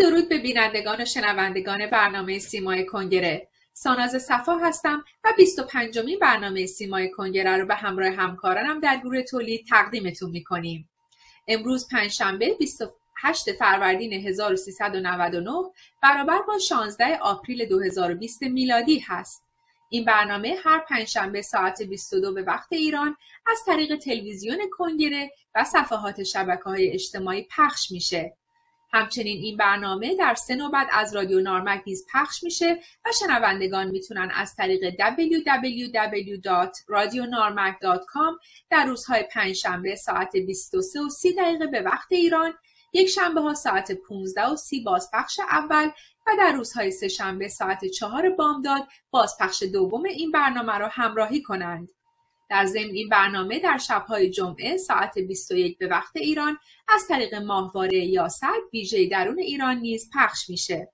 درود به بینندگان و شنوندگان برنامه سیمای کنگره. ساناز صفا هستم و 25 مین برنامه سیمای کنگره رو به همراه همکارانم در گروه تولید تقدیمتون می‌کنیم. امروز پنجشنبه 28 فروردین 1399 برابر با 16 آپریل 2020 میلادی هست. این برنامه هر پنجشنبه ساعت 22 به وقت ایران از طریق تلویزیون کنگره و صفحات شبکه های اجتماعی پخش میشه. همچنین این برنامه در سه نوبت از رادیو نارمک نیز پخش میشه و شنوندگان می‌تونن از طریق www.radionarmak.com در روزهای پنجشنبه ساعت 23 و 30 دقیقه به وقت ایران یک شنبه ها ساعت 15 و 30 بازپخش اول و در روزهای سه شنبه ساعت چهار بامداد بازپخش دوم این برنامه را همراهی کنند. در ضمن این برنامه در شبهای جمعه ساعت 21 به وقت ایران از طریق ماهواره یاست ویژه درون ایران نیز پخش میشه.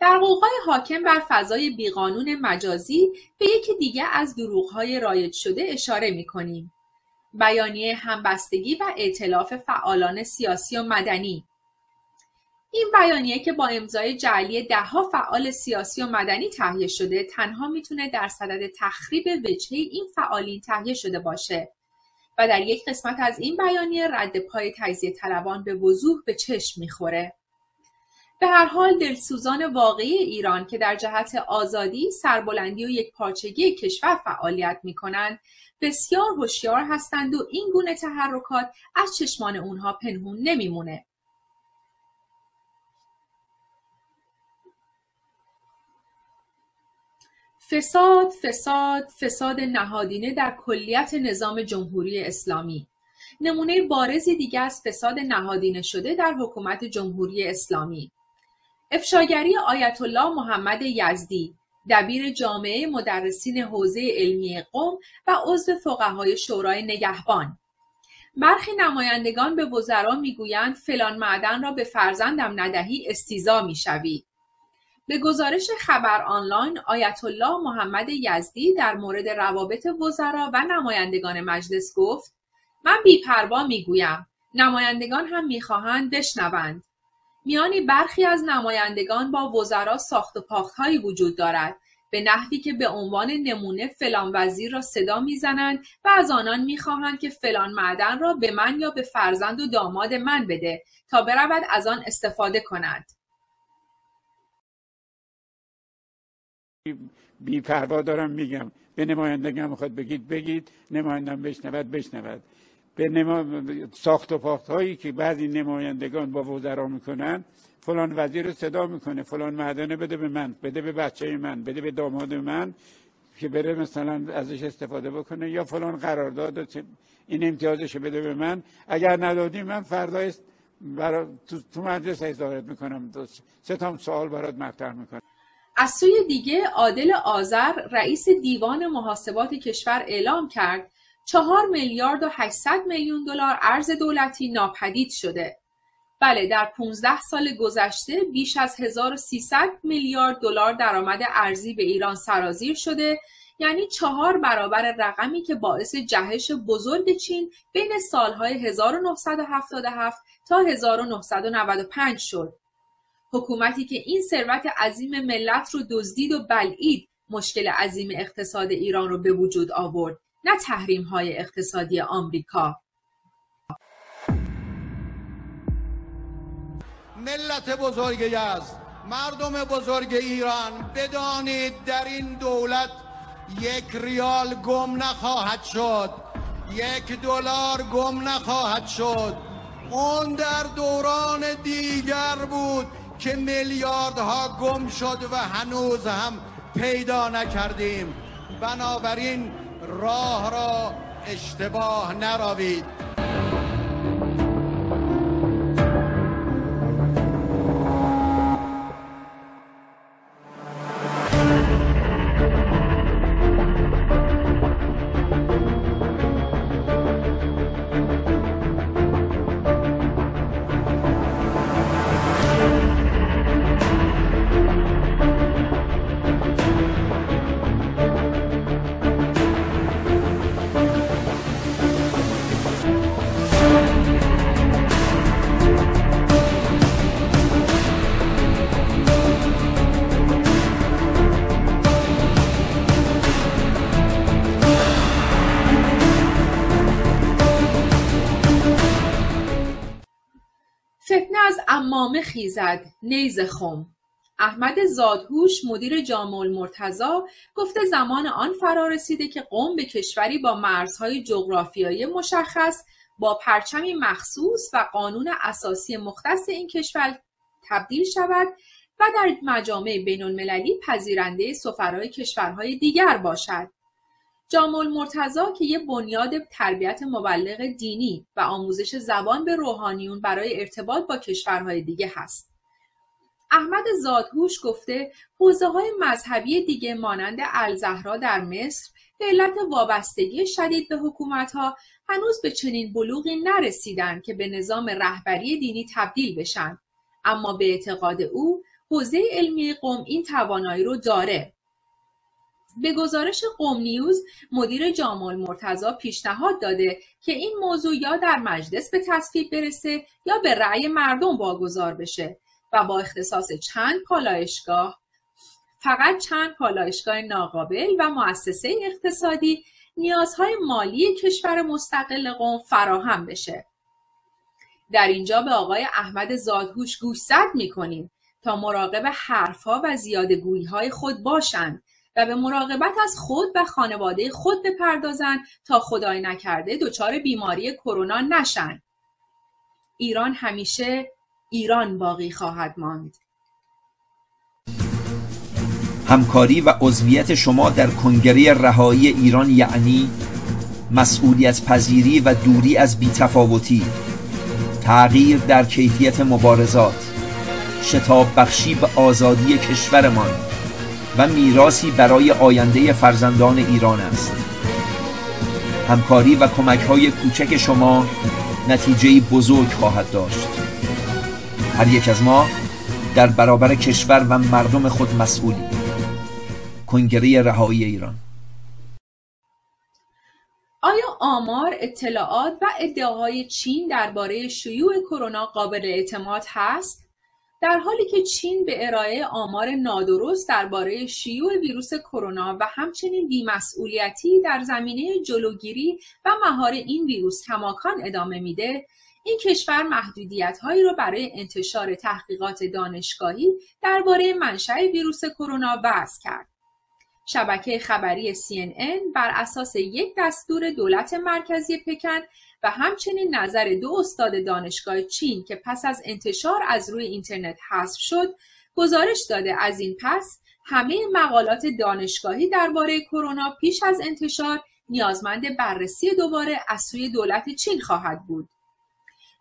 در قوقای حاکم بر فضای بیقانون مجازی به یکی دیگه از دروغهای رایج شده اشاره می کنیم. بیانیه همبستگی و ائتلاف فعالان سیاسی و مدنی این بیانیه که با امضای جعلی دهها فعال سیاسی و مدنی تهیه شده تنها می‌تونه در صدد تخریب وجهه این فعالین تهیه شده باشه و در یک قسمت از این بیانیه رد پای تجزیه طلبان به وضوح به چشم می‌خوره به هر حال دلسوزان واقعی ایران که در جهت آزادی، سربلندی و یک پارچگی کشور فعالیت می کنند بسیار هوشیار هستند و این گونه تحرکات از چشمان اونها پنهون نمیمونه. فساد، فساد، فساد نهادینه در کلیت نظام جمهوری اسلامی. نمونه بارزی دیگر از فساد نهادینه شده در حکومت جمهوری اسلامی. افشاگری آیت الله محمد یزدی دبیر جامعه مدرسین حوزه علمی قم و عضو فقهای شورای نگهبان. برخی نمایندگان به وزرا می‌گویند فلان معدن را به فرزندم ندهی استیزا می‌شوی. به گزارش خبر آنلاین آیت الله محمد یزدی در مورد روابط وزرا و نمایندگان مجلس گفت من بیپروا می‌گویم. نمایندگان هم می‌خواهند بشنوند. میانی برخی از نمایندگان با وزرا ساخت و پاختهایی وجود دارد. به نحوی که به عنوان نمونه فلان وزیر را صدا می‌زنند و از آنان می‌خواهند که فلان معدن را به من یا به فرزند و داماد من بده تا برود از آن استفاده کند بی پروا دارم میگم. به نمایندگان می‌خواد بگید بگید. نمایندم بشنود بشنود. به نما... ساخت و پاخت هایی که بعضی نمایندگان با وزرا می‌کنن فلان وزیر رو صدا می‌کنه. فلان معدنه بده به من بده به بچه من بده به داماد من که بره مثلا ازش استفاده بکنه یا فلان قرارداد این امتیازش بده به من. اگر ندادی من فردا برا تو, تو مجلس اظهارت می‌کنم. سه تا سوال برات مطرح می‌کنم. از سوی دیگه عادل آذر رئیس دیوان محاسبات کشور اعلام کرد چهار میلیارد و 800 میلیون دلار ارز دولتی ناپدید شده. بله در 15 سال گذشته بیش از 1300 میلیارد دلار درآمد ارزی به ایران سرازیر شده یعنی چهار برابر رقمی که باعث جهش بزرگ چین بین سالهای 1977 تا 1995 شد. حکومتی که این ثروت عظیم ملت رو دزدید و بلعید مشکل عظیم اقتصاد ایران رو به وجود آورد نه تحریم های اقتصادی آمریکا. ملت بزرگ مردم بزرگ ایران بدانید در این دولت یک ریال گم نخواهد شد. یک دلار گم نخواهد شد. اون در دوران دیگر بود. که میلیاردها گم شد و هنوز هم پیدا نکردیم. بنابراین راه را اشتباه نروید. خیزد نیز خم احمد زادهوش مدیر جامع المرتضا گفته زمان آن فرا رسیده که قوم به کشوری با مرزهای جغرافیایی مشخص با پرچمی مخصوص و قانون اساسی مختص این کشور تبدیل شود و در مجامع بین المللی پذیرنده سفرای کشورهای دیگر باشد. جامع المرتضا که یه بنیاد تربیت مبلغ دینی و آموزش زبان به روحانیون برای ارتباط با کشورهای دیگه هست. احمد زادهوش گفته حوزه های مذهبی دیگه مانند الزهرا در مصر به علت وابستگی شدید به حکومت ها هنوز به چنین بلوغی نرسیدن که به نظام رهبری دینی تبدیل بشن اما به اعتقاد او حوزه علمی قوم این توانایی رو داره به گزارش قوم نیوز مدیر جامع المرتضا پیشنهاد داده که این موضوع یا در مجلس به تصویب برسه یا به رأی مردم واگذار بشه و با اختصاص چند پالایشگاه فقط چند پالایشگاه ناقابل و مؤسسه اقتصادی نیازهای مالی کشور مستقل قوم فراهم بشه. در اینجا به آقای احمد زادهوش گوشزد می‌کنیم تا مراقب حرفها و زیاده های خود باشند و به مراقبت از خود و خانواده خود بپردازند تا خدای نکرده دچار بیماری کرونا نشن. ایران همیشه ایران باقی خواهد ماند. همکاری و عضویت شما در کنگره رهایی ایران یعنی مسئولیت پذیری و دوری از بیتفاوتی تغییر در کیفیت مبارزات شتاب بخشی به آزادی کشورمان و میراسی برای آینده فرزندان ایران است. همکاری و کمک های کوچک شما نتیجه بزرگ خواهد داشت. هر یک از ما در برابر کشور و مردم خود مسئولیم کنگره رهایی ایران. آیا آمار اطلاعات و ادعاهای چین درباره شیوع کرونا قابل اعتماد هست؟ در حالی که چین به ارائه آمار نادرست درباره شیوع ویروس کرونا و همچنین بیمسئولیتی در زمینه جلوگیری و مهار این ویروس کماکان ادامه میده این کشور محدودیت هایی را برای انتشار تحقیقات دانشگاهی درباره منشأ ویروس کرونا وضع کرد. شبکه خبری CNN بر اساس یک دستور دولت مرکزی پکن و همچنین نظر دو استاد دانشگاه چین که پس از انتشار از روی اینترنت حذف شد گزارش داده. از این پس همه مقالات دانشگاهی درباره کرونا پیش از انتشار نیازمند بررسی دوباره از سوی دولت چین خواهد بود.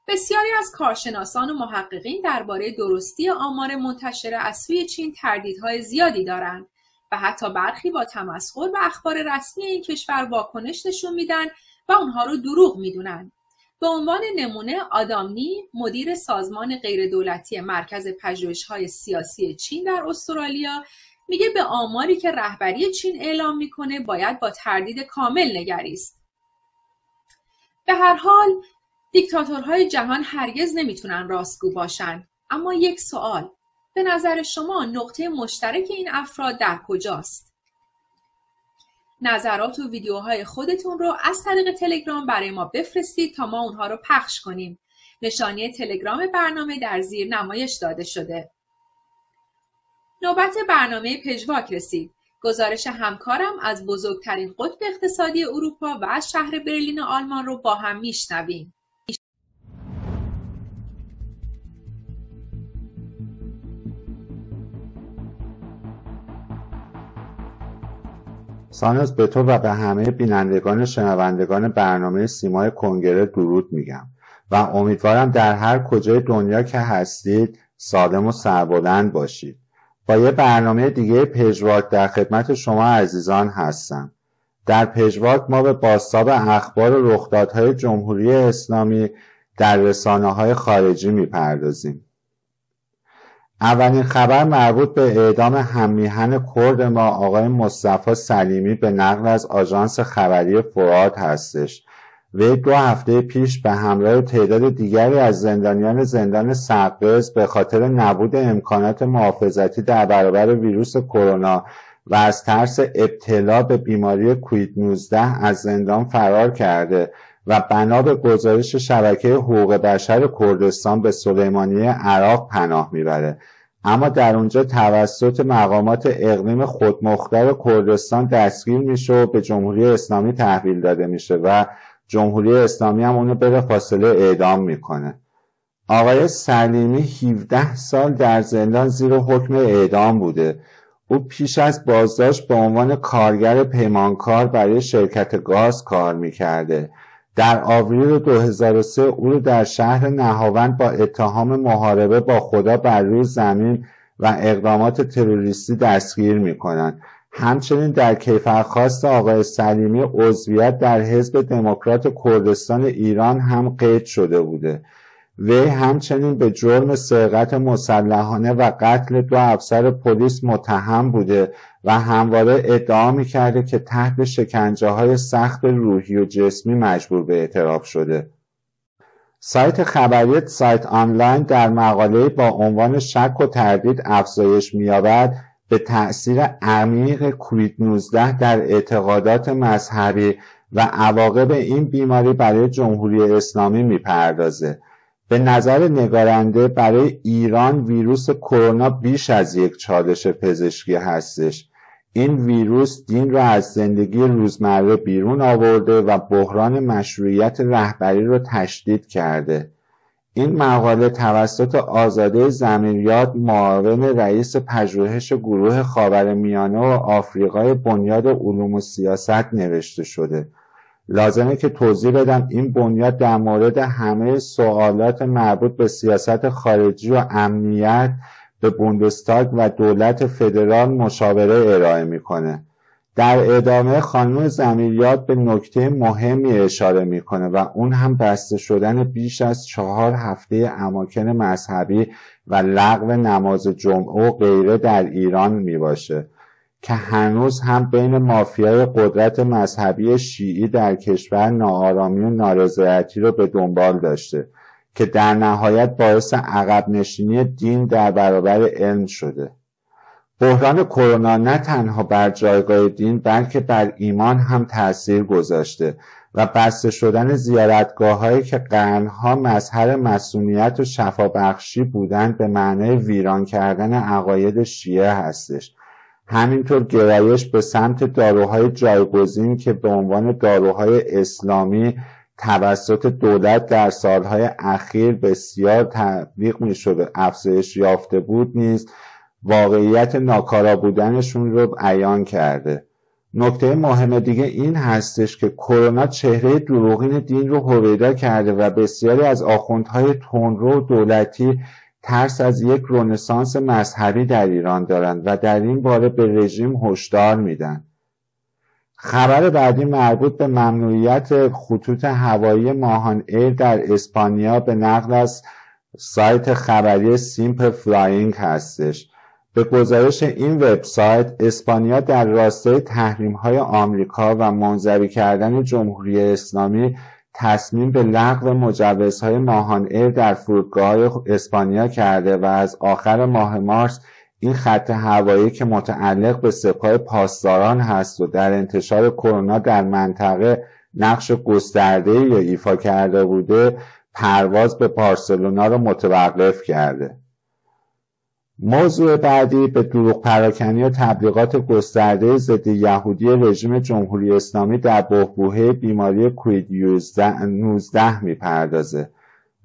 بسیاری از کارشناسان و محققین درباره درستی آمار منتشر از سوی چین تردیدهای زیادی دارند و حتی برخی با تمسخر و اخبار رسمی این کشور واکنش نشون میدن و اونها رو دروغ می‌دونن. به عنوان نمونه آدامنی مدیر سازمان غیردولتی مرکز های سیاسی چین در استرالیا میگه به آماری که رهبری چین اعلام می‌کنه باید با تردید کامل نگریست. به هر حال دیکتاتورهای جهان هرگز نمی‌تونن راستگو باشن اما یک سوال به نظر شما نقطه مشترک این افراد در کجاست؟ نظرات و ویدیوهای خودتون رو از طریق تلگرام برای ما بفرستید تا ما اونها رو پخش کنیم. نشانی تلگرام برنامه در زیر نمایش داده شده. نوبت برنامه پژواک رسید. گزارش همکارم از بزرگترین قطب اقتصادی اروپا و از شهر برلین آلمان رو با هم میشنویم. ساناز به تو و به همه بینندگان شنوندگان برنامه سیمای کنگره درود میگم و امیدوارم در هر کجای دنیا که هستید سالم و سربلند باشید. با یه برنامه دیگه پژواک در خدمت شما عزیزان هستم. در پژواک ما به باستاب اخبار و رخدادهای جمهوری اسلامی در رسانه های خارجی می‌پردازیم. اولین خبر مربوط به اعدام هممیهن کرد ما آقای مصطفی سلیمی به نقل از آژانس خبری فواد هستش. وی دو هفته پیش به همراه تعداد دیگری از زندانیان زندان سقز به خاطر نبود امکانات محافظتی در برابر ویروس کرونا و از ترس ابتلا به بیماری کوید 19 از زندان فرار کرده. و بنا به گزارش شبکه حقوق بشر کردستان به سلیمانیه عراق پناه می‌بره. اما در اونجا توسط مقامات اقلیم خودمختار کردستان دستگیر میشه و به جمهوری اسلامی تحویل داده میشه و جمهوری اسلامی هم اونو بره فاصله اعدام می‌کنه. آقای سلیمی 17 سال در زندان زیر حکم اعدام بوده. او پیش از بازداشت به عنوان کارگر پیمانکار برای شرکت گاز کار می‌کرده. در آوریل 2003 او رو در شهر نهاوند با اتهام محاربه با خدا بر روی زمین و اقدامات تروریستی دستگیر می‌کنند. همچنین در کیفرخواست آقای سلیمی عضویت در حزب دموکرات کردستان ایران هم قید شده بوده. وی همچنین به جرم سرقت مسلحانه و قتل دو افسر پلیس متهم بوده و همواره ادعا می‌کرده که تحت شکنجه های سخت روحی و جسمی مجبور به اعتراف شده. سایت خبری سایت آنلاین در مقاله با عنوان شک و تردید افزایش مییابد به تأثیر عمیق کووید 19 در اعتقادات مذهبی و عواقب این بیماری برای جمهوری اسلامی می‌پردازه. به نظر نگارنده برای ایران ویروس کرونا بیش از یک چالش پزشکی هستش. این ویروس دین را از زندگی روزمره بیرون آورده و بحران مشروعیت رهبری را تشدید کرده. این مقاله توسط آزاده زمیریاد معاون رئیس پژوهش گروه خاورمیانه و آفریقای بنیاد علوم و سیاست نوشته شده. لازمه که توضیح بدم این بنیاد در مورد همه سوالات مربوط به سیاست خارجی و امنیت به بوندستاگ و دولت فدرال مشاوره ارائه می‌کنه. در ادامه خانم زمیریاد به نکته مهمی اشاره می‌کنه و اون هم بسته شدن بیش از چهار هفته اماکن مذهبی و لغو نماز جمعه و غیره در ایران می‌باشه که هنوز هم بین مافیای قدرت مذهبی شیعی در کشور ناآرامی و نارضایتی رو به دنبال داشته. که در نهایت باعث عقب نشینی دین در برابر علم شده. بحران کرونا نه تنها بر جایگاه دین بلکه بر ایمان هم تاثیر گذاشته و بسته شدن زیارتگاه هایی که قرنها مظهر مسئولیت و شفابخشی بودند به معنای ویران کردن عقاید شیعه هستش. همینطور گرایش به سمت داروهای جایگزین که به عنوان داروهای اسلامی توسط دولت در سالهای اخیر بسیار تبلیغ می شده افزایش یافته بود نیست واقعیت ناکارا بودنشون رو عیان کرده. نکته مهم دیگه این هستش که کرونا چهره دروغین دین رو هویدا کرده و بسیاری از آخوندهای تندرو دولتی ترس از یک رونسانس مذهبی در ایران دارند و در این باره به رژیم هشدار میدن. خبر بعدی مربوط به ممنوعیت خطوط هوایی ماهان ایر در اسپانیا به نقل از سایت خبری Simple Flying هستش. به گزارش این وبسایت اسپانیا در راستای تحریم های آمریکا و منزوی کردن جمهوری اسلامی تصمیم به لغو مجوزهای ماهان ایر در فرودگاه اسپانیا کرده و از آخر ماه مارس این خط هوایی که متعلق به سپاه پاسداران هست و در انتشار کرونا در منطقه نقش گسترده یا ایفا کرده بوده پرواز به بارسلونا را متوقف کرده. موضوع بعدی به دروغ پراکنی و تبلیغات گسترده ضد یهودی رژیم جمهوری اسلامی در بحبوحه بیماری کوید 19 می‌پردازه.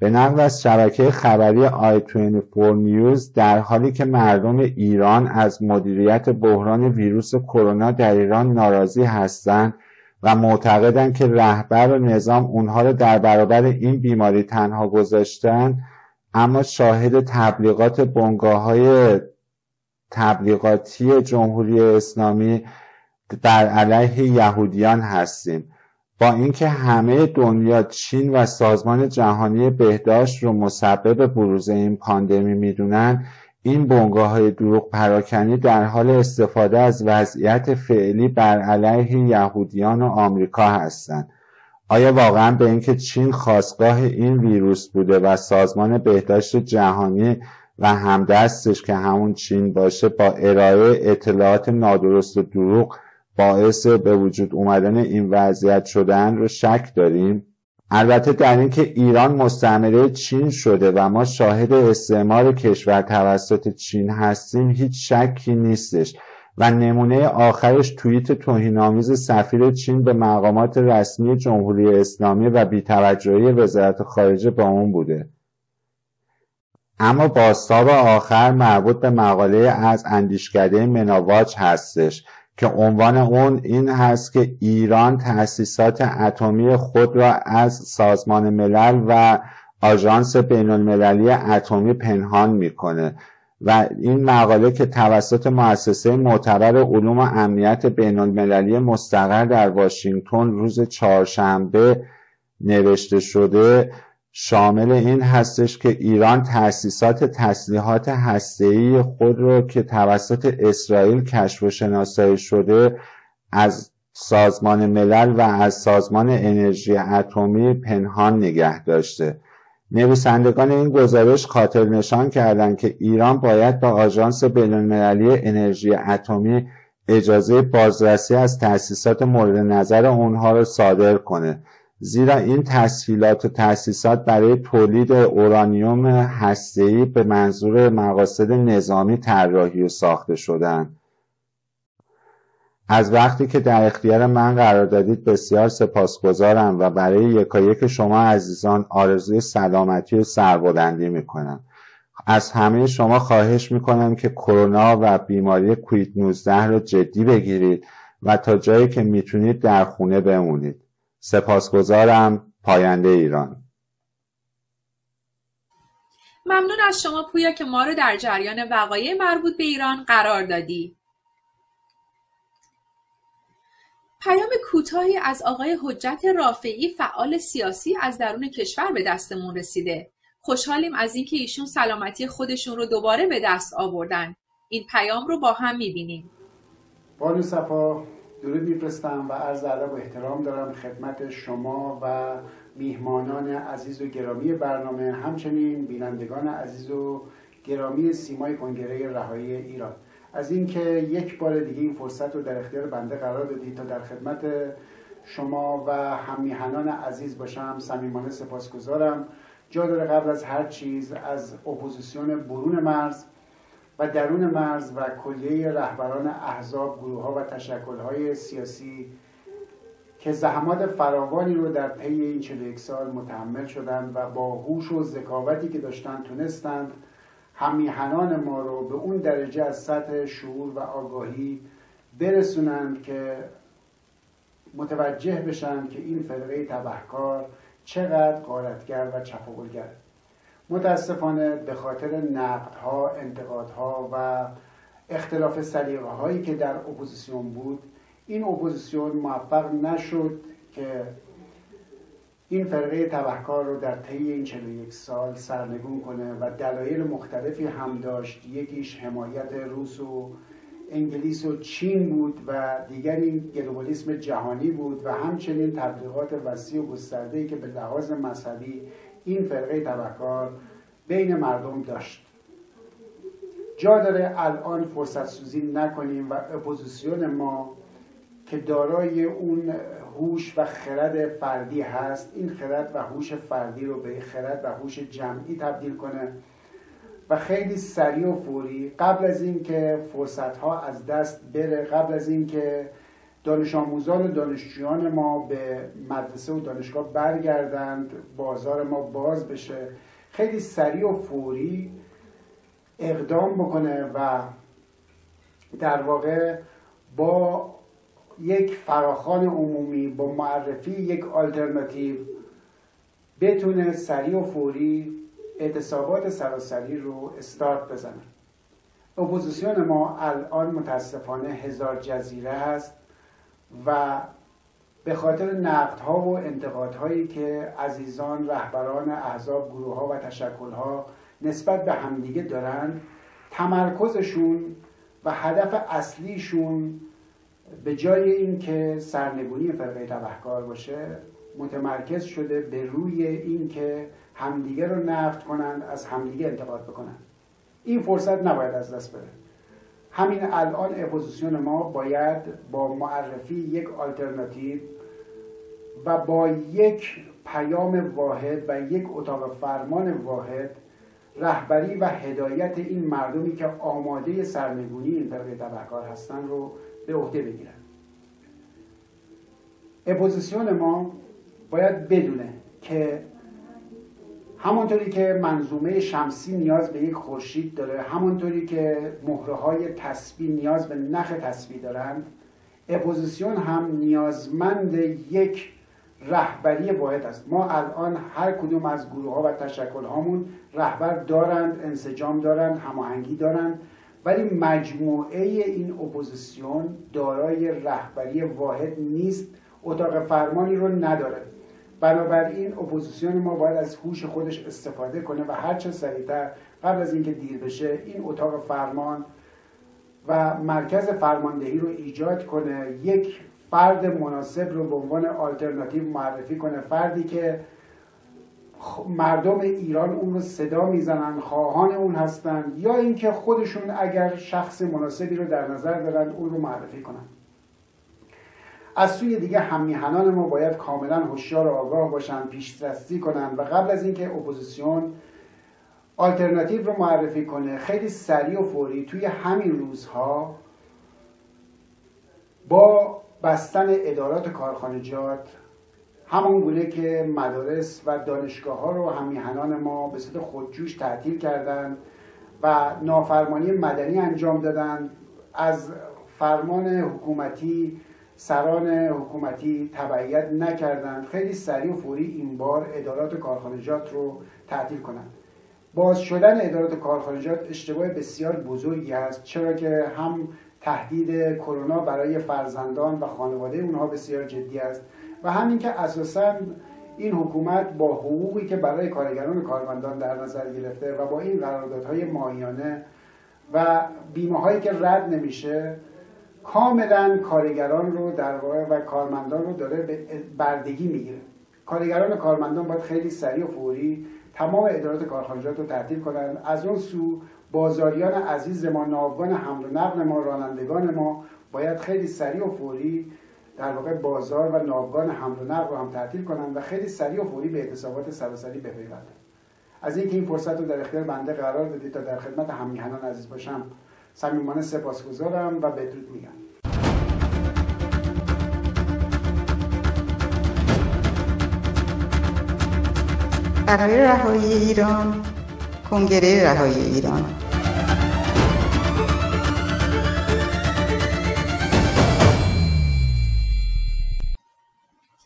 به نقل از شبکه خبری آی 24 نیوز در حالی که مردم ایران از مدیریت بحران ویروس کرونا در ایران ناراضی هستند و معتقدند که رهبر و نظام اونها را در برابر این بیماری تنها گذاشتند اما شاهد تبلیغات بنگاه های تبلیغاتی جمهوری اسلامی بر علیه یهودیان هستیم. با اینکه همه دنیا چین و سازمان جهانی بهداشت رو مسبب بروز این پاندمی می‌دونن این بنگاه های دروغ پراکنی در حال استفاده از وضعیت فعلی بر علیه یهودیان و آمریکا هستند آیا واقعا به اینکه چین خواستگاه این ویروس بوده و سازمان بهداشت جهانی و همدستش که همون چین باشه با ارائه اطلاعات نادرست و دروغ باعث به وجود اومدن این وضعیت شدن رو شک داریم. البته در اینکه ایران مستعمره چین شده و ما شاهد استعمار کشور توسط چین هستیم هیچ شکی نیستش. و نمونه آخرش توییت توهینآمیز سفیر چین به مقامات رسمی جمهوری اسلامی و بیتوجهی وزارت خارجه با اون بوده. اما باستاب آخر مربوط به مقاله از اندیشکده مناواچ هستش. که عنوان اون این هست که ایران تأسیسات اتمی خود را از سازمان ملل و آژانس بین المللی اتمی پنهان می‌کنه. و این مقاله که توسط مؤسسه معتبر علوم و امنیت بین المللی مستقر در واشنگتن روز چهارشنبه نوشته شده شامل این هستش که ایران تأسیسات تسلیحات هسته‌ای خود را که توسط اسرائیل کشف و شناسایی شده از سازمان ملل و از سازمان انرژی اتمی پنهان نگه داشته. نویسندگان این گزارش خاطر نشان کردند که ایران باید با آژانس بینالمللی انرژی اتمی اجازه بازرسی از تأسیسات مورد نظر اونها را صادر کنه. زیرا این تسهیلات و تأسیسات برای تولید اورانیوم هسته‌ای به منظور مقاصد نظامی طراحی و ساخته شدند از وقتی که در اختیار من قرار دادید بسیار سپاسگزارم و برای یکایک شما عزیزان آرزوی سلامتی و سربلندی می‌کنم. از همه شما خواهش می‌کنم که کرونا و بیماری کوید 19 را جدی بگیرید و تا جایی که می‌تونید در خونه بمونید. سپاسگزارم پاینده ایران ممنون از شما پویا که ما رو در جریان وقایع مربوط به ایران قرار دادی. پیام کوتاهی از آقای حجت رافعی فعال سیاسی از درون کشور به دستمون رسیده. خوشحالیم از اینکه ایشون سلامتی خودشون رو دوباره به دست آوردن. این پیام رو با هم می‌بینیم. بانو صفا درود میفرستم و عرض ادب و احترام دارم خدمت شما و میهمانان عزیز و گرامی برنامه همچنین بینندگان عزیز و گرامی سیمای کنگره رهایی ایران. از اینکه یک بار دیگه این فرصت رو در اختیار بنده قرار دادید تا در خدمت شما و همیهنان عزیز باشم صمیمانه سپاسگزارم. جا داره قبل از هر چیز از اپوزیسیون برون مرز و درون مرز و کلیه رهبران احزاب گروه ها و تشکل های سیاسی که زحمات فراوانی رو در طی این 41 سال متحمل شدند و با هوش و ذکاوتی که داشتن تونستند هم‌میهنان ما رو به اون درجه از سطح شعور و آگاهی برسونند که متوجه بشن که این فرقه تبهکار چقدر غارتگر و چپاولگر متاسفانه به خاطر نقدها انتقادها و اختلاف سلیقه هایی که در اپوزیسیون بود این اپوزیسیون موفق نشد که این فرقه تبهکار رو در طی این 41 سال سرنگون کنه و دلایل مختلفی هم داشت. یکیش حمایت روس و انگلیس و چین بود و دیگری گلوبالیسم جهانی بود و همچنین تبلیغات وسیع و گسترده‌ای که به لحاظ مذهبی این فرقه تبهکار بین مردم داشت. جا داره الان فرصت سوزی نکنیم و اپوزیسیون ما که دارای اون هوش و خرد فردی هست این خرد و هوش فردی رو به خرد و هوش جمعی تبدیل کنه و خیلی سریع و فوری قبل از اینکه فرصت ها از دست بره قبل از اینکه دانش آموزان و دانشجویان ما به مدرسه و دانشگاه برگردند. بازار ما باز بشه. خیلی سریع و فوری اقدام بکنه و در واقع با یک فراخان عمومی با معرفی یک آلترناتیو بتونه سریع و فوری اعتصابات سراسری رو استارت بزنه. اپوزیسیون ما الان متاسفانه هزار جزیره هست. و به خاطر نقدها و انتقادهایی که عزیزان رهبران احزاب گروه ها و تشکل ها نسبت به همدیگه دارن تمرکزشون و هدف اصلیشون به جای اینکه سرنگونی فرقه تبهکار باشه متمرکز شده به روی اینکه همدیگه رو نقد کنند از همدیگه انتقاد بکنن. این فرصت نباید از دست بره. همین الان اپوزیسیون ما باید با معرفی یک آلترناتیو و با یک پیام واحد و یک اتاق فرمان واحد رهبری و هدایت این مردمی که آماده سرنگونی این فرقه تبهکار هستن رو به عهده بگیرن. اپوزیسیون ما باید بدونه که همانطوری که منظومه شمسی نیاز به یک خورشید داره همانطوری که مهره های تسبیح نیاز به نخ تسبیح دارند اپوزیسیون هم نیازمند یک رهبری واحد است. ما الان هر کدوم از گروه ها و تشکل هامون رهبر دارند انسجام دارند هماهنگی دارند ولی مجموعه این اپوزیسیون دارای رهبری واحد نیست اتاق فرمانی رو نداره. بنابراین اپوزیسیون ما باید از هوش خودش استفاده کنه و هر چه سریعتر قبل از اینکه دیر بشه این اتاق فرمان و مرکز فرماندهی رو ایجاد کنه یک فرد مناسب رو به عنوان آلترناتیو معرفی کنه فردی که مردم ایران اون رو صدا می‌زنن خواهان اون هستن یا اینکه خودشون اگر شخص مناسبی رو در نظر دارن اون رو معرفی کنن. از سوی دیگه هم‌میهنان ما باید کاملا هوشیار و آگاه باشن پیشدستی کنن و قبل از اینکه اپوزیسیون آلترناتیو رو معرفی کنه خیلی سریع و فوری توی همین روزها با بستن ادارات کارخانجات همان گونه که مدارس و دانشگاه ها رو هم‌میهنان ما به صورت خودجوش تعطیل کردند و نافرمانی مدنی انجام دادن. از فرمان حکومتی سران حکومتی تبعیت نکردند. خیلی سریع و فوری این بار ادارات کارخانجات رو تعطیل کنند. باز شدن ادارات کارخانجات اشتباه بسیار بزرگی است چرا که هم تهدید کرونا برای فرزندان و خانواده اونها بسیار جدی است و همین که اساسا این حکومت با حقوقی که برای کارگران کارمندان در نظر گرفته و با این قراردادهای ماهیانه و بیمه هایی که رد نمیشه کاملا کارگران رو در واقع و کارمندان رو داره به بردگی می‌گیره. کارگران و کارمندان باید خیلی سریع و فوری تمام ادارات کارخانجات رو تعطیل کنند از اون سو بازاریان عزیز ما ناوگان حمل و نقل ما رانندگان ما باید خیلی سریع و فوری در واقع بازار و ناوگان حمل و نقل رو هم تعطیل کنند و خیلی سریع و فوری به اعتصابات سراسری بپیوندند از اینکه این فرصت رو در اختیار بنده قرار دادید تا در خدمت همیهنان عزیز باشم صمیمانه سپاسگزارم و بدرود میگم. برای رهایی ایران کنگره رهایی ایران.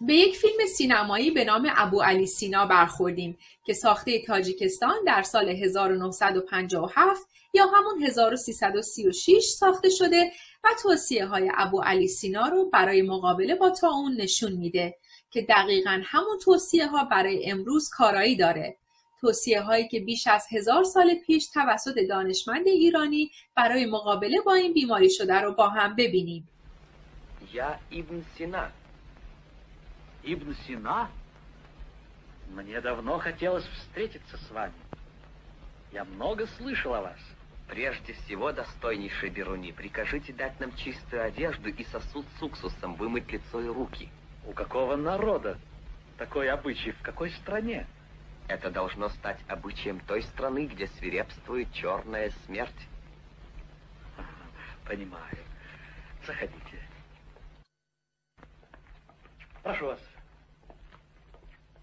به یک فیلم سینمایی به نام ابو علی سینا برخوردیم که ساخته تاجیکستان در سال 1957 یا همون 1336 ساخته شده و توصیه های ابو علی سینا رو برای مقابله با تا اون نشون میده که دقیقا همون توصیه ها برای امروز کارایی داره توصیه هایی که بیش از هزار سال پیش توسط دانشمند ایرانی برای مقابله با این بیماری شده رو با هم ببینیم Я Ибн Сина. Ибн Сина? Мне давно хотелось встретиться с вами. Я много слышал о вас. Прежде всего, достойнейший Беруни, прикажите дать нам чистую одежду и сосуд с уксусом, вымыть лицо и руки. У какого народа такой обычай? В какой стране? Это должно стать обычаем той страны, где свирепствует черная смерть. Понимаю. Заходите. Прошу вас.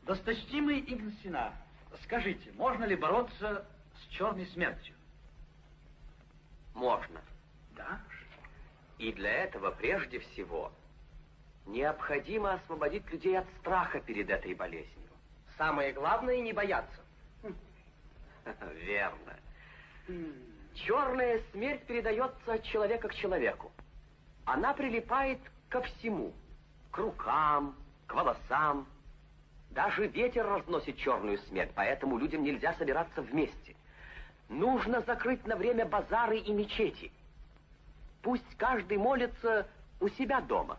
Досточтимый Ибн Сина, скажите, можно ли бороться с черной смертью? Можно. Да? И для этого прежде всего необходимо освободить людей от страха перед этой болезнью. Самое главное не бояться. Верно. Черная смерть передается от человека к человеку. Она прилипает ко всему. К рукам, к волосам. Даже ветер разносит черную смерть, поэтому людям нельзя собираться вместе. Нужно закрыть на время базары и мечети. Пусть каждый молится у себя дома.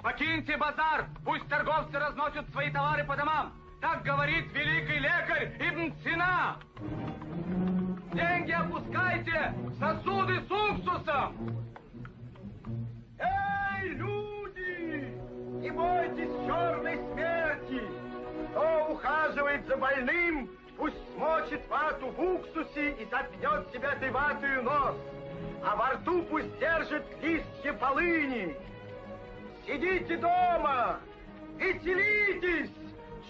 Покиньте базар, пусть торговцы разносят свои товары по домам. Так говорит великий лекарь Ибн Сина. Деньги опускайте в сосуды с уксусом. Эй, люди, не бойтесь черной смерти. ухаживает за больным, пусть смочит вату в уксусе и запьет себе этой ватою нос, а во рту пусть держит листья полыни. Сидите дома, веселитесь,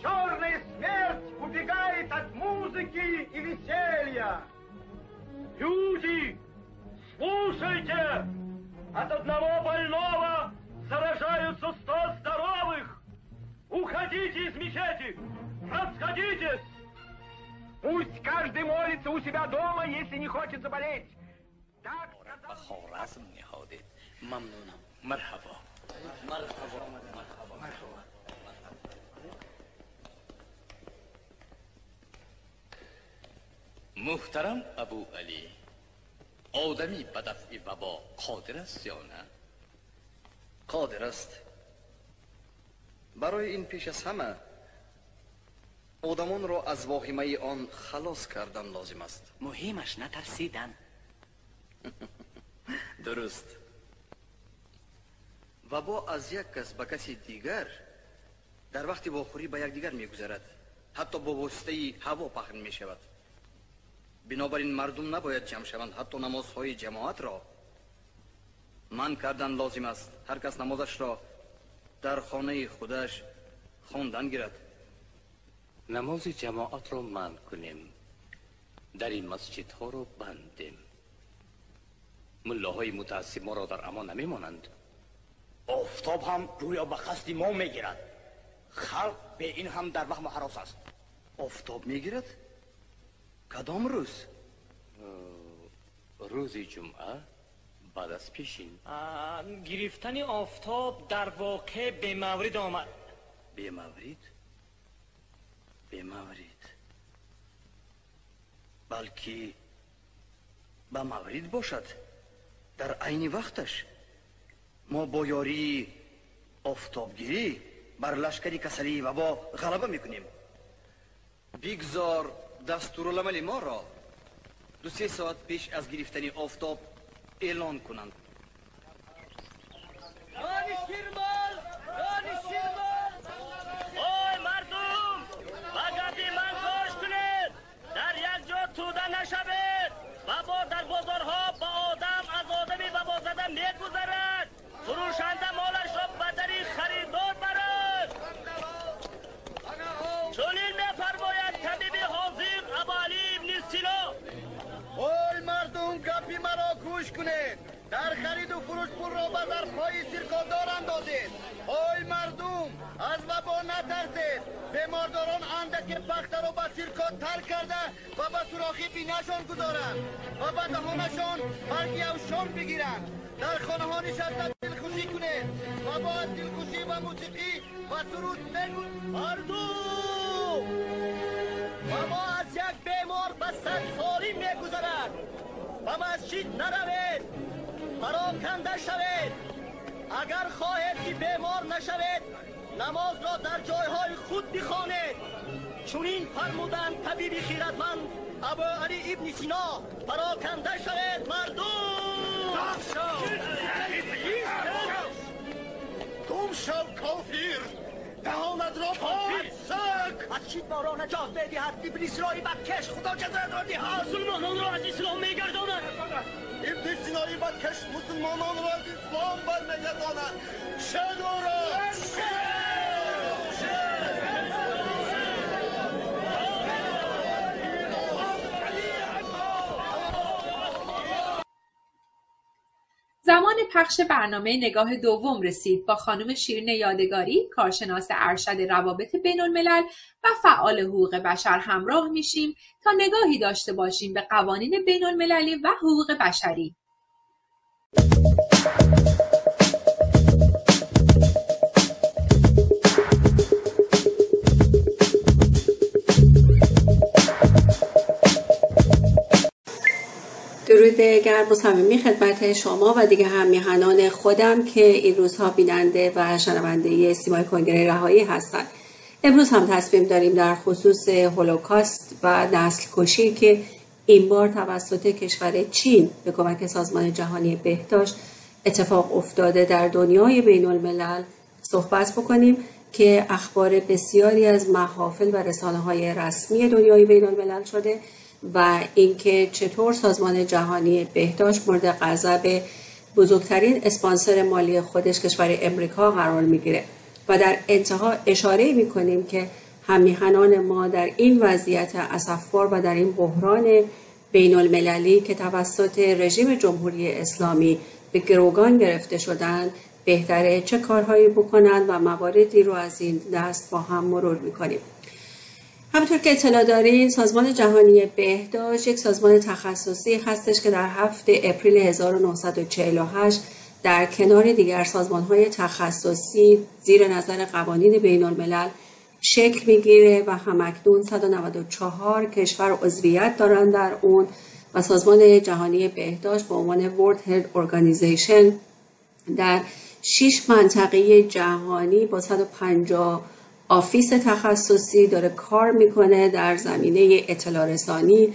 черная смерть убегает от музыки и веселья. Люди, слушайте! От одного больного заражаются сто здоровых! Уходите из мечети! Расходитесь! Пусть каждый молится у себя дома, если не хочет заболеть. Так сказал... Мухтарам Абу Али, одами ба и вабо қодир аст ё на? Ин пеш аз одамонро аз воҳимаи он халос кардан лозим аст. Муҳимаш натарсидан. Дуруст. Вабо аз як кас ба каси дигар дар вақти вохӯрӣ ба якдигар мегузарад. Ҳатто бо воситаи ҳаво пахн мешавад. Бинобар ин мардум набояд ҷамъ шаванд ҳатто намозҳои ҷамоатро. Манъ кардан лозим аст. Ҳар кас намозашро дар хонаи худаш хондан гирад намози ҷамоатро манъ кунем дари масҷидҳоро бандем муллоҳои мутаассиб моро дар амон намемонанд офтоб ҳам гӯё ба қасди мо мегирад. Халқ бе ин ҳам дар ваҳму ҳарос аст. Офтоб мегирад? Кадом рӯз? Рӯзи ҷумъа баъд аз пешин. Гирифтани офтоб дар воқеъ бемаврид омад. Бемаврид? به مورد آمد به بلکه مورد باشد. در عین وقتش ما با یاری آفتابگیری بر لشکری کسری و با غلبه می‌کنیم. بگذار دستورالعمل ما را دو سه ساعت پیش از گرفتن آفتاب اعلان کنند رانی شیرمال رانی شیرمال اوی مردم و گفی من گوش کنید در یک جا توده نشوید و با در بازارها با آدم از آدمی و با زدن میگذرد فروشنده مالش را بدری خریدار برد چنین میفرماید طبیب حاضر ابالی ابن سینا اوی مردم گپی مرا گوش کنید. در خرید و فروش پول را به ظرفهای سیرکالدار اندازید. اوی مردم از وبا نترسید. بیمارداران اندک بخته را به سیرکات تر کرده و به سوراخی بینهشان گذارند و به دهانشان برگی اوشان بگیرند. در خانه ها نشسته دلخوشی کنید و با دلخوشی و موسیقی و سرود بگو مردم. و ما از یک بیمار به صد سالی میگذرد. و مسجد نروید پراکنده شوید اگر خواهید که بیمار نشوید نماز را در جایهای خود بخوانید چون این فرمودن طبیب خیرتمند ابو علی ابن سینا پراکنده شوید مردم گم شو کافیر دهانت را پاید سک از چید ما را نجات بدهد؟ ابلیس را بکش خدا جزایت را دهد! مسلمانان را از اسلام میگرداند! ابن سینایی بکش مسلمانان را از اسلام برمیگرداند! چه دورا زمان پخش برنامه نگاه دوم رسید با خانم شیرین یادگاری کارشناس ارشد روابط بین الملل و فعال حقوق بشر همراه میشیم تا نگاهی داشته باشیم به قوانین بین المللی و حقوق بشری. درود گرم و صمیمی خدمت شما و دیگه هم میهنان خودم که این روزها بیننده و شنونده سیمای کنگره رهایی هستند امروز هم تصمیم داریم در خصوص هولوکاست و نسل کشی که این بار توسط کشور چین به کمک سازمان جهانی بهداشت اتفاق افتاده در دنیای بین الملل صحبت بکنیم که اخبار بسیاری از محافل و رسانه های رسمی دنیای بین الملل شده و اینکه چطور سازمان جهانی بهداشت مورد غضب بزرگترین اسپانسر مالی خودش کشور امریکا قرار می‌گیره. و در انتها اشاره می‌کنیم که همیهنان ما در این وضعیت اسفبار و در این بحران بین المللی که توسط رژیم جمهوری اسلامی به گروگان گرفته شدند بهتره چه کارهایی بکنند و مواردی رو از این دست با هم مرور می‌کنیم. همطور که اطلاع دارین سازمان جهانی بهداشت یک سازمان تخصصی هستش که در هفته اپریل 1948 در کنار دیگر سازمان های تخصصی زیر نظر قوانین بین الملل شکل می‌گیره و همکنون 194 کشور عضویت دارند در اون و سازمان جهانی بهداشت به عنوان World Health Organization در 6 منطقه جهانی با 150 آفیس تخصصی داره کار می‌کنه در زمینه اطلاع رسانی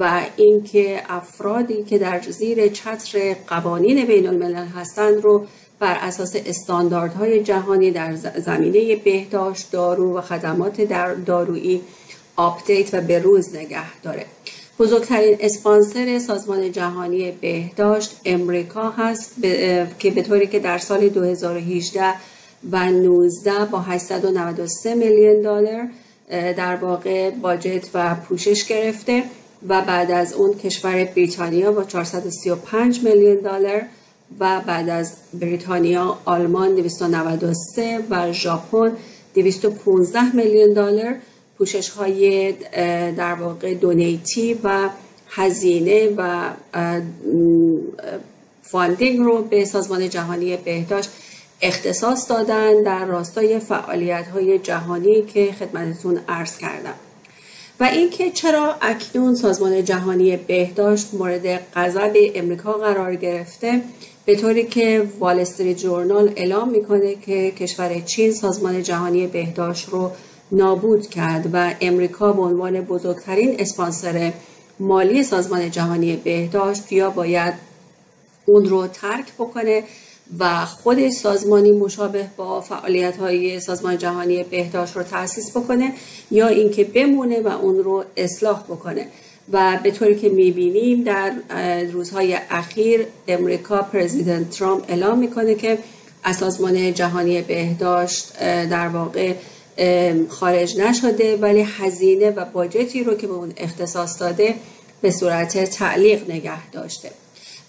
و اینکه افرادی که در زیر چتر قوانین بین الملل هستند رو بر اساس استانداردهای جهانی در زمینه بهداشت دارو و خدمات در دارویی update و به روز نگه داره. بزرگترین اسپانسر سازمان جهانی بهداشت امریکا هست که به طوری که در سال 2018 و 19 با 893 میلیون دلار در واقع budget و پوشش گرفته و بعد از اون کشور بریتانیا با 435 میلیون دلار و بعد از بریتانیا آلمان 293 و ژاپن 215 میلیون دلار. پوشش های در واقع donate ی و هزینه و funding رو به سازمان جهانی بهداشت اختصاص دادن در راستای فعالیت های جهانی که خدمتتون عرض کردم. و اینکه چرا اکنون سازمان جهانی بهداشت مورد غضب امریکا قرار گرفته به طوری که وال استریت جورنال اعلام می‌کنه که کشور چین سازمان جهانی بهداشت رو نابود کرد و امریکا به عنوان بزرگترین اسپانسر مالی سازمان جهانی بهداشت یا باید اون رو ترک بکنه و خود سازمانی مشابه با فعالیت های سازمان جهانی بهداشت رو تأسیس بکنه یا اینکه بمونه و اون رو اصلاح بکنه. و به طوری که می‌بینیم در روزهای اخیر امریکا پرزیدنت ترامپ اعلام می‌کنه که از سازمان جهانی بهداشت در واقع خارج نشده ولی هزینه و باجتی رو که به اون اختصاص داده به صورت تعلیق نگه داشته.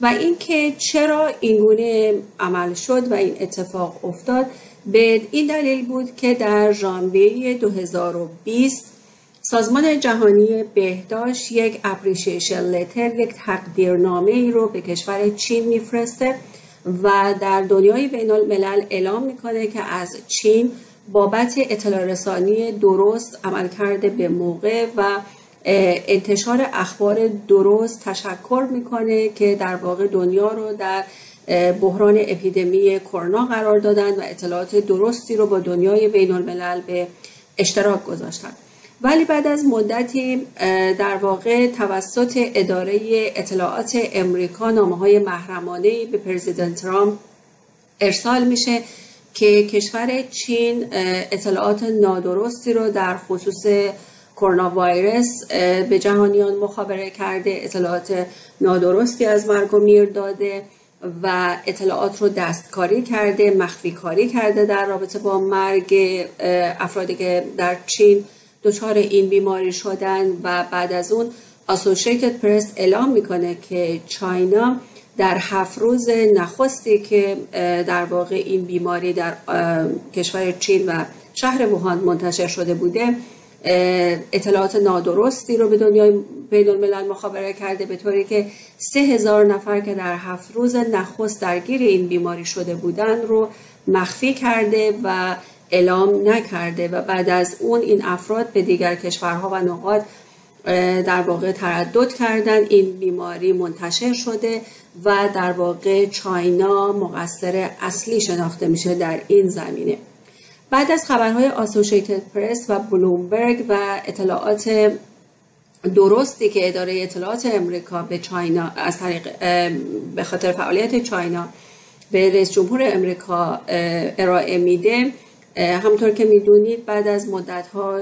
و اینکه چرا اینگونه عمل شد و این اتفاق افتاد به این دلیل بود که در ژانویه 2020 سازمان جهانی بهداشت یک اپریشیشن لتر یک تقدیرنامه ای رو به کشور چین میفرسته و در دنیای بین الملل اعلام می‌کنه که از چین بابت اطلاع رسانی درست عمل کرده به موقع و انتشار اخبار درست تشکر می‌کنه که در واقع دنیا رو در بحران اپیدمی کرونا قرار دادن و اطلاعات درستی رو با دنیای بین الملل به اشتراک گذاشتن. ولی بعد از مدتی در واقع توسط اداره اطلاعات امریکا نامه های محرمانه به پرزیدنت ترامپ ارسال میشه که کشور چین اطلاعات نادرستی رو در خصوص کرونا ویروس به جهانیان مخابره کرده اطلاعات نادرستی از مرگ و میر داده و اطلاعات رو دستکاری کرده مخفی کاری کرده در رابطه با مرگ افرادی که در چین دچار این بیماری شدن و بعد از اون اسوسییتد پرس اعلام می‌کنه که چاینا در هفت روز نخستی که در واقع این بیماری در کشور چین و شهر ووهان منتشر شده بوده. اطلاعات نادرستی رو به دنیای بین الملل مخابره کرده به طوری که سه هزار نفر که در هفت روز نخست درگیر این بیماری شده بودن رو مخفی کرده و اعلام نکرده و بعد از اون این افراد به دیگر کشورها و نقاط در واقع تردد کردن این بیماری منتشر شده و در واقع چاینا مقصر اصلی شناخته میشه در این زمینه. بعد از خبرهای آسوشیتد پرس و بلومبرگ و اطلاعات درستی که اداره اطلاعات امریکا به چاینا از طریق به خاطر فعالیت چاینا به رئیس جمهور امریکا ارائه میده همطور که می‌دونید بعد از مدت ها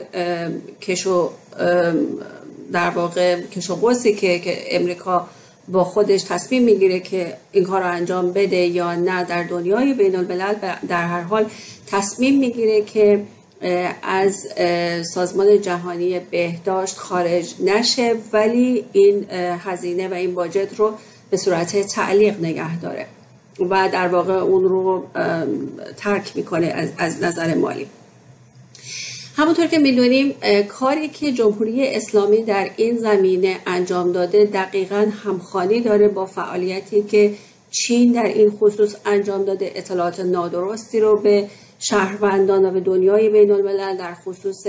کشو در واقع کشو که امریکا با خودش تصمیم می‌گیره که این کار رو انجام بده یا نه در دنیای بین الملل در هر حال تصمیم می‌گیره که از سازمان جهانی بهداشت خارج نشه ولی این هزینه و این باجت رو به صورت تعلیق نگه داره و در واقع اون رو ترک می‌کنه از, نظر مالی. همونطور که می‌دونیم کاری که جمهوری اسلامی در این زمینه انجام داده دقیقا همخانی داره با فعالیتی که چین در این خصوص انجام داده. اطلاعات نادرستی رو به شهروندان و به دنیای بین الملل در خصوص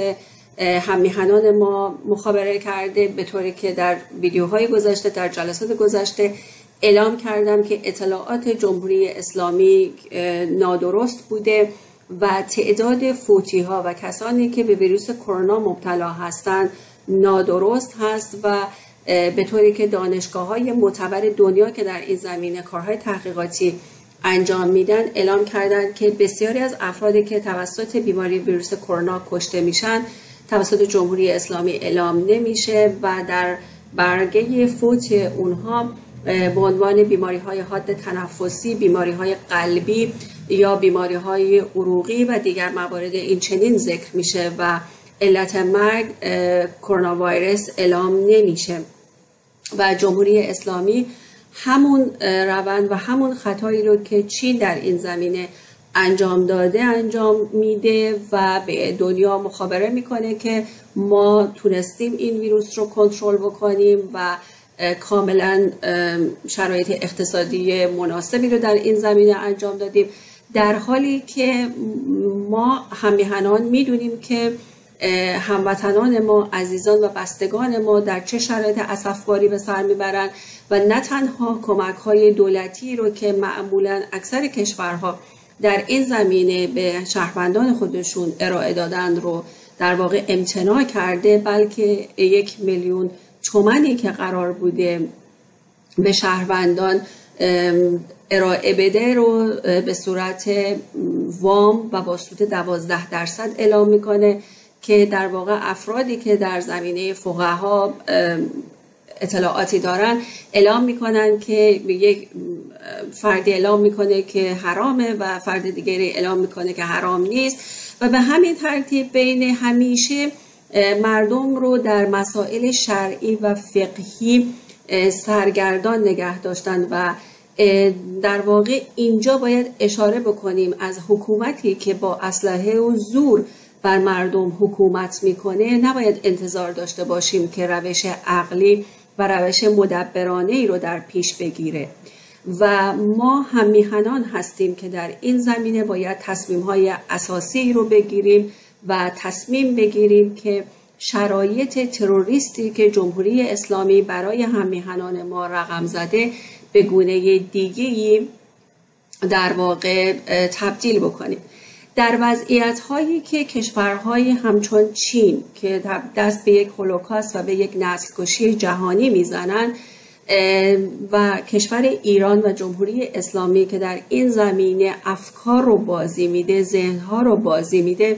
همیهنان ما مخابره کرده به طوری که در ویدیوهای گذشته در جلسات گذشته اعلام کردم که اطلاعات جمهوری اسلامی نادرست بوده. و تعداد فوتی ها و کسانی که به ویروس کرونا مبتلا هستند نادرست هست و به طوری که دانشگاه های معتبر دنیا که در این زمینه کارهای تحقیقاتی انجام میدن اعلام کردند که بسیاری از افرادی که توسط بیماری ویروس کرونا کشته میشن توسط جمهوری اسلامی اعلام نمیشه و در برگه فوت اونها به عنوان بیماری های حاد تنفسی، بیماری های قلبی یا بیماری های عروقی و دیگر موارد این چنین ذکر میشه و علت مرگ کرونا ویروس اعلام نمیشه. و جمهوری اسلامی همون روند و همون خطایی رو که چین در این زمینه انجام داده انجام میده و به دنیا مخابره می‌کنه که ما تونستیم این ویروس رو کنترل بکنیم و کاملا شرایط اقتصادی مناسبی رو در این زمینه انجام دادیم. در حالی که ما همیهنان می‌دونیم که هموطنان ما عزیزان و بستگان ما در چه شرایط اسفباری به سر می‌برند و نه تنها کمک های دولتی رو که معمولا اکثر کشورها در این زمینه به شهروندان خودشون ارائه دادن رو در واقع امتناع کرده بلکه یک میلیون تومنی که قرار بوده به شهروندان ارائه بده رو به صورت وام و با سود دوازده درصد اعلام می‌کنه که در واقع افرادی که در زمینه فقها اطلاعاتی دارن اعلام می‌کنن که یک فردی اعلام می‌کنه که حرامه و فرد دیگری اعلام می‌کنه که حرام نیست و به همین ترتیب بین همیشه مردم رو در مسائل شرعی و فقهی سرگردان نگه داشتن و در واقع اینجا باید اشاره بکنیم از حکومتی که با اسلحه و زور بر مردم حکومت می‌کنه نباید انتظار داشته باشیم که روش عقلی و روش مدبرانه ای رو در پیش بگیره. و ما هم میهنان هستیم که در این زمینه باید تصمیم های اساسی رو بگیریم و تصمیم بگیریم که شرایط تروریستی که جمهوری اسلامی برای همیهنان ما رقم زده به گونه دیگه در واقع تبدیل بکنیم. در وضعیت هایی که کشورهای همچون چین که دست به یک هولوکاست و به یک نسل کشی جهانی می‌زنند و کشور ایران و جمهوری اسلامی که در این زمینه افکار رو بازی میده ذهنها رو بازی میده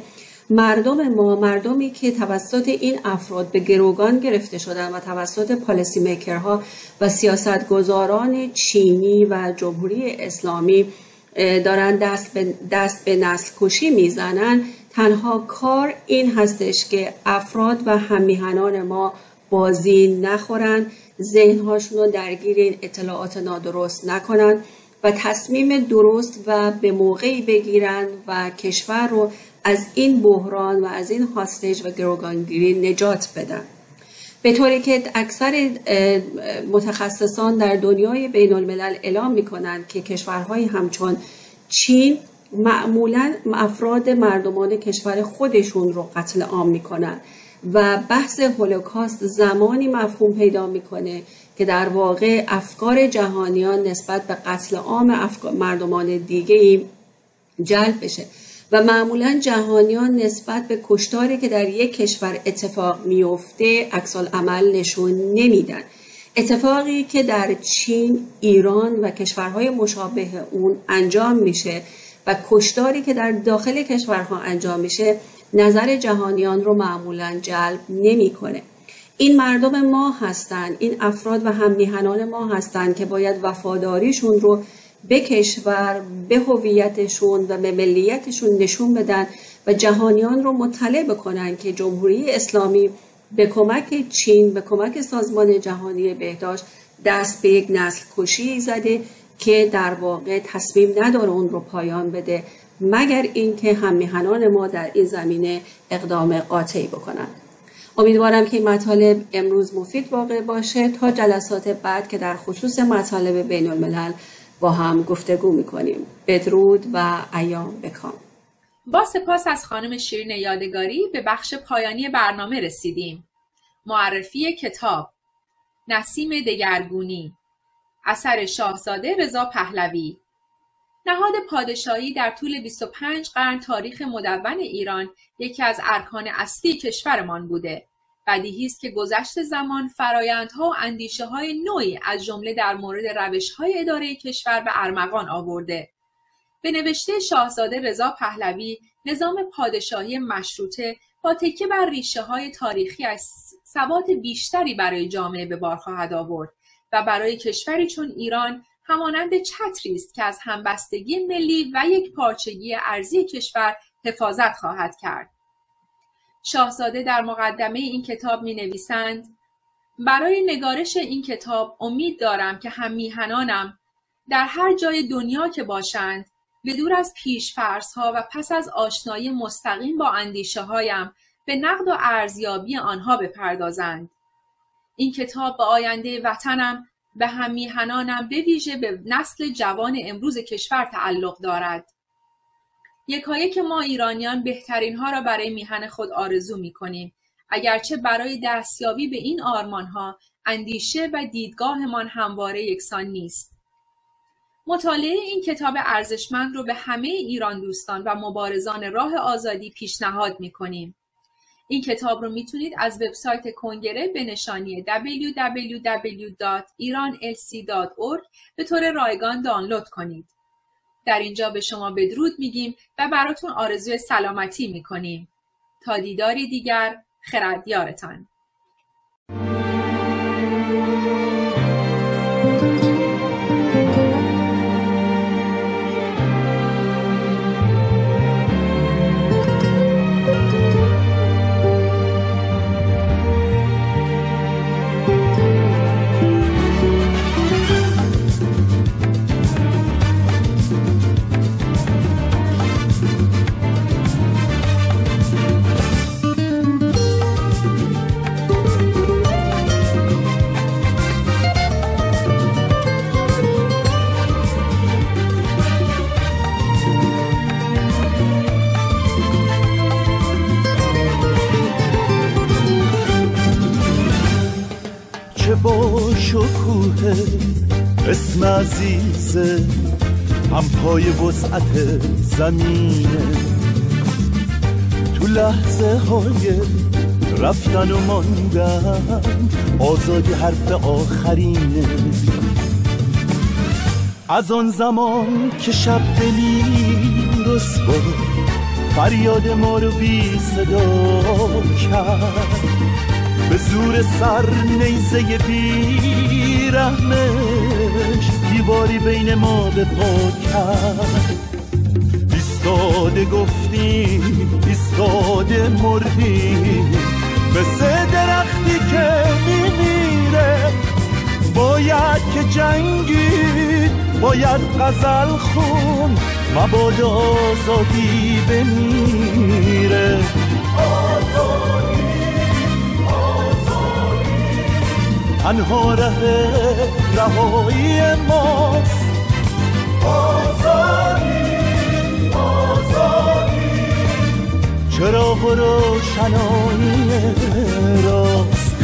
مردم ما مردمی که توسط این افراد به گروگان گرفته شدن و توسط پالیسی میکرها و سیاستگزاران چینی و جمهوری اسلامی دارن دست به, دست به نسل کشی می‌زنن تنها کار این هستش که افراد و همیهنان ما بازی نخورن ذهنهاشون رو درگیر این اطلاعات نادرست نکنن و تصمیم درست و به موقعی بگیرن و کشور رو از این بحران و از این هاستج و گروگانگیری نجات بدن به طوری که اکثر متخصصان در دنیای بین الملل اعلام می کنند که کشورهای همچون چین معمولا افراد مردمان کشور خودشون رو قتل عام می‌کنن و بحث هولوکاست زمانی مفهوم پیدا می‌کنه که در واقع افکار جهانیان نسبت به قتل عام مردمان دیگه ای جلب بشه. و معمولا جهانیان نسبت به کشتاری که در یک کشور اتفاق میفته عکسال عمل نشون نمیدن. اتفاقی که در چین، ایران و کشورهای مشابه اون انجام میشه و کشداری که در داخل کشورها انجام میشه نظر جهانیان رو معمولا جلب نمی‌کنه. این مردم ما هستند این افراد و هم میهنان ما هستند که باید وفاداریشون رو به کشور به هویتشون و به ملیتشون نشون بدن و جهانیان رو مطلع بکنن که جمهوری اسلامی به کمک چین به کمک سازمان جهانی بهداشت دست به یک نسل کشی زده که در واقع تصمیم نداره اون رو پایان بده مگر اینکه هم ما در این زمینه اقدام قاطعی بکنند امیدوارم که این مطالب امروز مفید واقع باشه. تا جلسات بعد که در خصوص مطالب بین الملل با هم گفتگو می‌کنیم. بدرود و ایام بکام با سپاس از خانم شیرین یادگاری به بخش پایانی برنامه رسیدیم. معرفی کتاب نسیم دگرگونی اثر شاهزاده رضا پهلوی. نهاد پادشاهی در طول 25 قرن تاریخ مدون ایران یکی از ارکان اصلی کشورمان بوده. بدیهی است که گذشت زمان فرایندها و اندیشه های نوعی از جمله در مورد روش های اداره کشور به ارمغان آورده به نوشته شاهزاده رضا پهلوی نظام پادشاهی مشروطه با تکیه بر ریشه های تاریخی از ثبات بیشتری برای جامعه به بار خواهد آورد و برای کشوری چون ایران همانند چتری است که از همبستگی ملی و یک پارچگی ارزی کشور حفاظت خواهد کرد. شاهزاده در مقدمه این کتاب می نویسند برای نگارش این کتاب امید دارم که هم میهنانم در هر جای دنیا که باشند به دور از پیش ها و پس از آشنایی مستقیم با اندیشه هایم به نقد و ارزیابی آنها بپردازند. این کتاب به آینده وطنم به هم میهنانم به ویژه به نسل جوان امروز کشور تعلق دارد. یکایک ما ایرانیان بهترین ها را برای میهن خود آرزو می کنیم. اگرچه برای دستیابی به این آرمان ها اندیشه و دیدگاهمان همواره یکسان نیست. مطالعه این کتاب ارزشمند رو به همه ایران دوستان و مبارزان راه آزادی پیشنهاد می کنیم. این کتاب رو می‌تونید از وبسایت کنگره به نشانی www.iranlc.org به طور رایگان دانلود کنید. در اینجا به شما بدرود میگیم و براتون آرزوی سلامتی می‌کنیم. تا دیداری دیگر خردیارتان. زمینه تو لحظه های رفتن و ماندن آزادی حرف آخرینه. از آن زمان که شب دلی رسوا فریاد ما رو بی صدا کرد. به زور سر نیزه بی رحمش دیواری بین ما به پا کرد. ایستاده گفتیم ایستاده مردیم مثل درختی که میمیره باید که جنگید باید غزل خون مبادا آزادی بمیره. تنها ره رهایی ماست چراغ روشنایی راست؟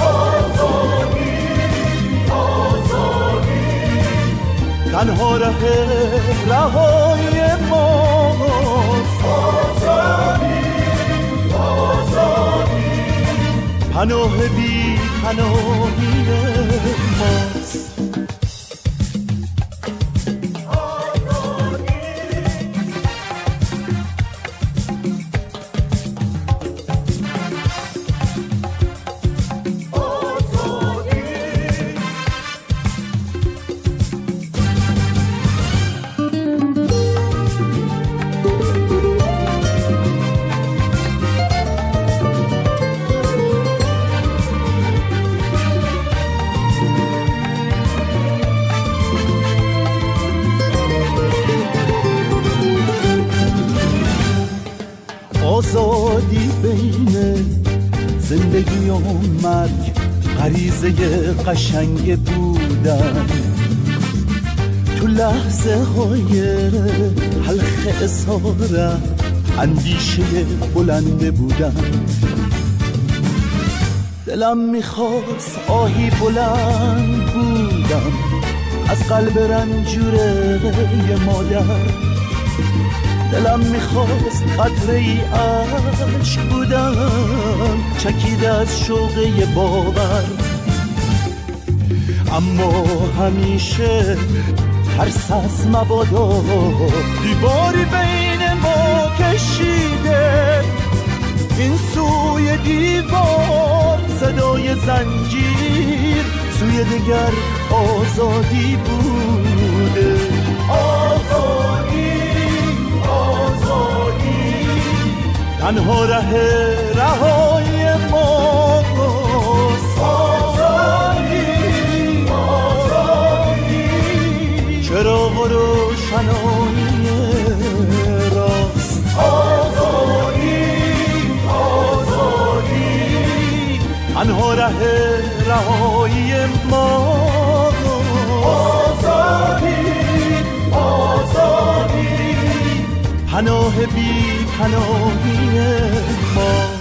آزادی آزادی. تنها ره رهایی ماست. آزادی آزادی. پناه بی پناهی ماست. قشنگ بودن. تو لحظه های حلق اصاره اندیشه بلنده بودن. دلم می‌خواست آهی بلند بودم. از قلب رنجوره مادر. دلم می‌خواست قطره ای عشق بودم چکید از شوقه باور. اما همیشه ترس از مبادا. دیواری بین ما کشیده. این سوی دیوار صدای زنجیر سوی دیگر آزادی بوده. آزادی آزادی. تنها ره رهای ما چرا و روشنایی راست آزادی آزادی. تنها ره رهایی ما آزادی آزادی. پناه بی پناهی ما.